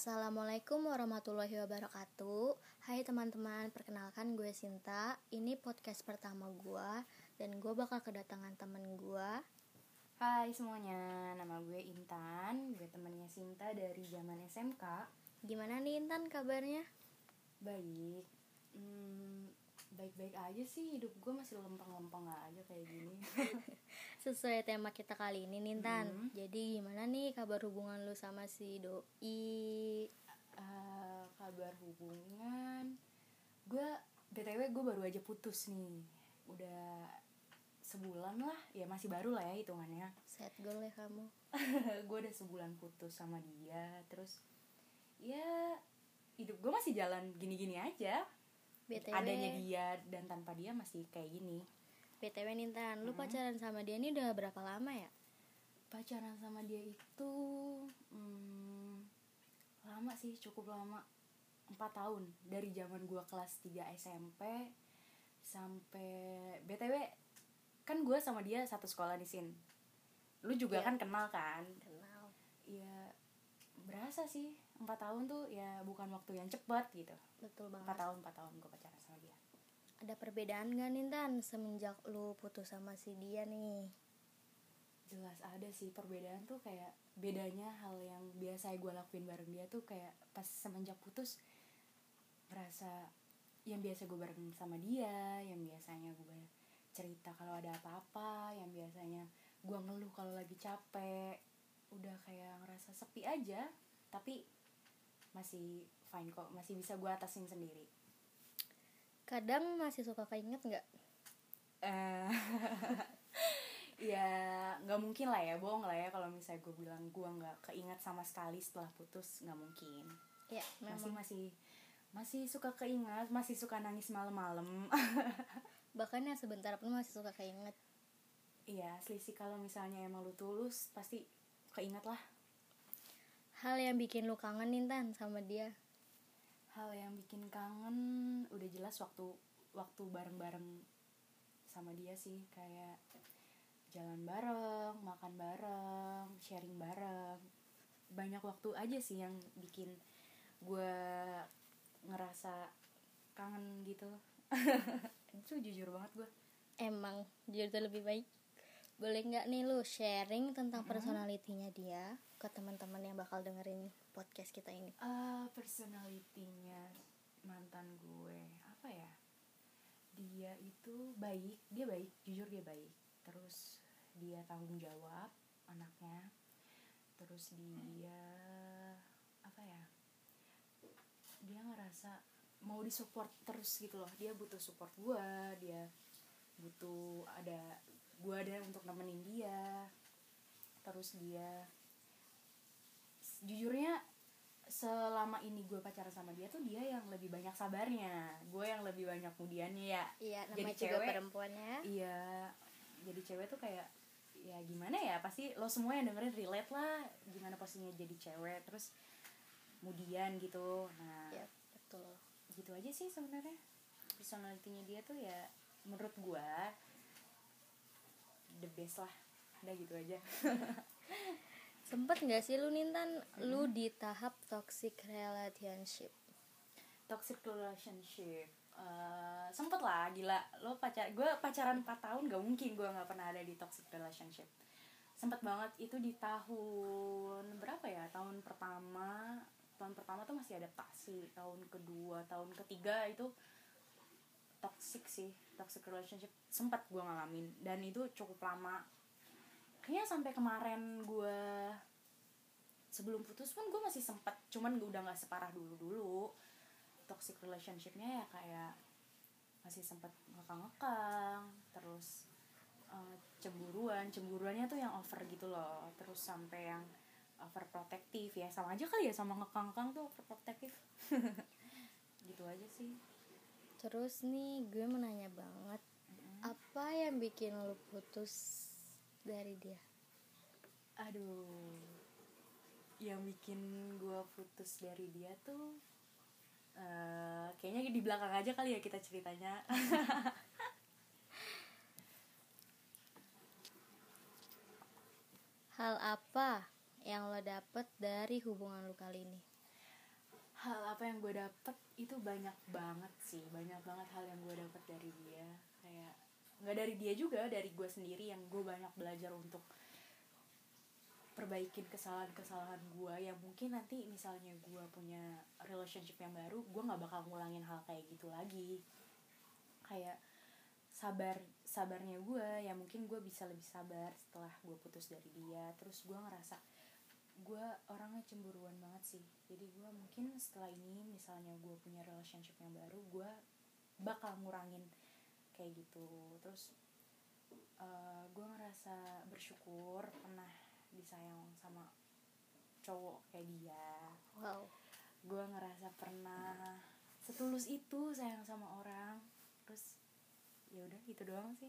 Assalamualaikum warahmatullahi wabarakatuh. Hai teman-teman, perkenalkan gue Sinta. Ini podcast pertama gue Dan gue bakal kedatangan temen gue Hai semuanya, nama gue Intan. Gue temennya Sinta dari zaman SMK Gimana nih Intan kabarnya? Baik. Hmm, Baik-baik aja sih, hidup gue masih lempeng-lempeng aja kayak gini. Sesuai tema kita kali ini nih Intan Hmm. Jadi gimana nih kabar hubungan lu sama si Doi? Eh, Kabar hubungan Gue, BTW gue baru aja putus nih. Udah sebulan lah, ya masih baru lah ya hitungannya. Set goal ya kamu. Gue udah sebulan putus sama dia terus ya hidup gue masih jalan gini-gini aja BTW, adanya dia dan tanpa dia masih kayak gini. BTW nih Intan, lu Hmm. pacaran sama dia ini udah berapa lama ya? pacaran sama dia itu hmm, lama sih cukup lama. Empat tahun dari zaman gue kelas 3 SMP sampai btw kan gue sama dia satu sekolah di sin. Lu juga Iya. kan kenal kan? Kenal. Ya berasa sih empat tahun tuh ya bukan waktu yang cepet gitu. Betul empat banget tahun empat tahun gue pacaran sama dia. Ada perbedaan gak nih Intan semenjak lu putus sama si dia nih? jelas ada sih perbedaan tuh kayak bedanya hal yang biasa gue lakuin bareng dia tuh kayak pas semenjak putus merasa yang biasa gue bareng sama dia yang biasanya gue cerita kalau ada apa-apa yang biasanya gue ngeluh kalau lagi capek udah kayak ngerasa sepi aja tapi masih fine kok masih bisa gue atasin sendiri. Kadang masih suka keinget gak? eh ya nggak mungkin lah ya bohong lah ya kalau misalnya gue bilang gue nggak keinget sama sekali setelah putus nggak mungkin. Ya masih memang. masih masih suka keinget masih suka nangis malam-malam. Bahkan ya sebentar pun masih suka keinget. Iya selisih kalau misalnya emang lu tulus pasti keinget lah Hal yang bikin lu kangen Intan sama dia? Hal yang bikin kangen udah jelas waktu waktu bareng-bareng sama dia sih. Kayak jalan bareng makan bareng sharing bareng. Banyak waktu aja sih yang bikin gue ngerasa kangen gitu. Itu jujur banget gue Emang jujur lebih baik. Boleh nggak nih lu sharing tentang personalitinya dia Ke teman-teman yang bakal dengerin podcast kita ini? Uh, personalitinya mantan gue apa ya? Dia itu baik dia baik jujur dia baik. Terus dia tanggung jawab anaknya. Terus dia apa ya? Dia ngerasa mau disupport terus gitu loh. Dia butuh support gue dia butuh ada gue ada untuk nemenin dia. Terus dia jujurnya selama ini gue pacaran sama dia tuh dia yang lebih banyak sabarnya. Gue yang lebih banyak kemudiannya ya. Iya Jadi juga cewek- perempuan ya. iya. Jadi cewek tuh kayak ya gimana ya pasti lo semua yang dengerin relate lah. Gimana pastinya jadi cewek terus kemudian gitu. Nah Iya betul. gitu aja sih sebenarnya. Personalitinya dia tuh ya menurut gue the best lah. Udah gitu aja Sempet nggak sih lu Nintan? Lu di tahap toxic relationship. Toxic relationship Eh, sempet lah gila. Lo pacar gue pacaran 4 tahun gak mungkin gue nggak pernah ada di toxic relationship. Sempet banget itu di tahun berapa ya? Tahun pertama tahun pertama tuh masih adaptasi. Tahun kedua tahun ketiga itu toxic sih toxic relationship. Sempat gue ngalamin. Dan itu cukup lama kayaknya sampai kemarin gue sebelum putus pun gue masih sempet cuman gue udah nggak separah dulu dulu toxic relationshipnya ya kayak masih sempet ngekang-ngekang terus eh, cemburuan. Cemburuannya tuh yang over gitu loh. Terus sampai yang overprotective ya. Sama aja kali ya sama ngekang-ngekang tuh overprotective. Gitu aja sih. Terus nih gue mau nanya banget. Apa yang bikin lu putus dari dia? aduh. Yang bikin gue putus dari dia tuh eh, kayaknya di belakang aja kali ya kita ceritanya. Hal apa yang lo dapet dari hubungan lu kali ini? hal apa yang gue dapet? Itu banyak banget sih. Banyak banget hal yang gue dapet dari dia. Kayak nggak dari dia juga dari gue sendiri yang gue banyak belajar untuk perbaikin kesalahan-kesalahan gue yang mungkin nanti misalnya gue punya relationship yang baru gue nggak bakal ngulangin hal kayak gitu lagi. Kayak sabar sabarnya gue ya mungkin gue bisa lebih sabar setelah gue putus dari dia. Terus gue ngerasa gue orangnya cemburuan banget sih. Jadi gue mungkin setelah ini misalnya gue punya relationship yang baru gue bakal ngurangin kayak gitu. Terus uh, gue ngerasa bersyukur pernah disayang sama cowok kayak dia. Wow. Gue ngerasa pernah setulus itu sayang sama orang. Terus ya udah gitu doang sih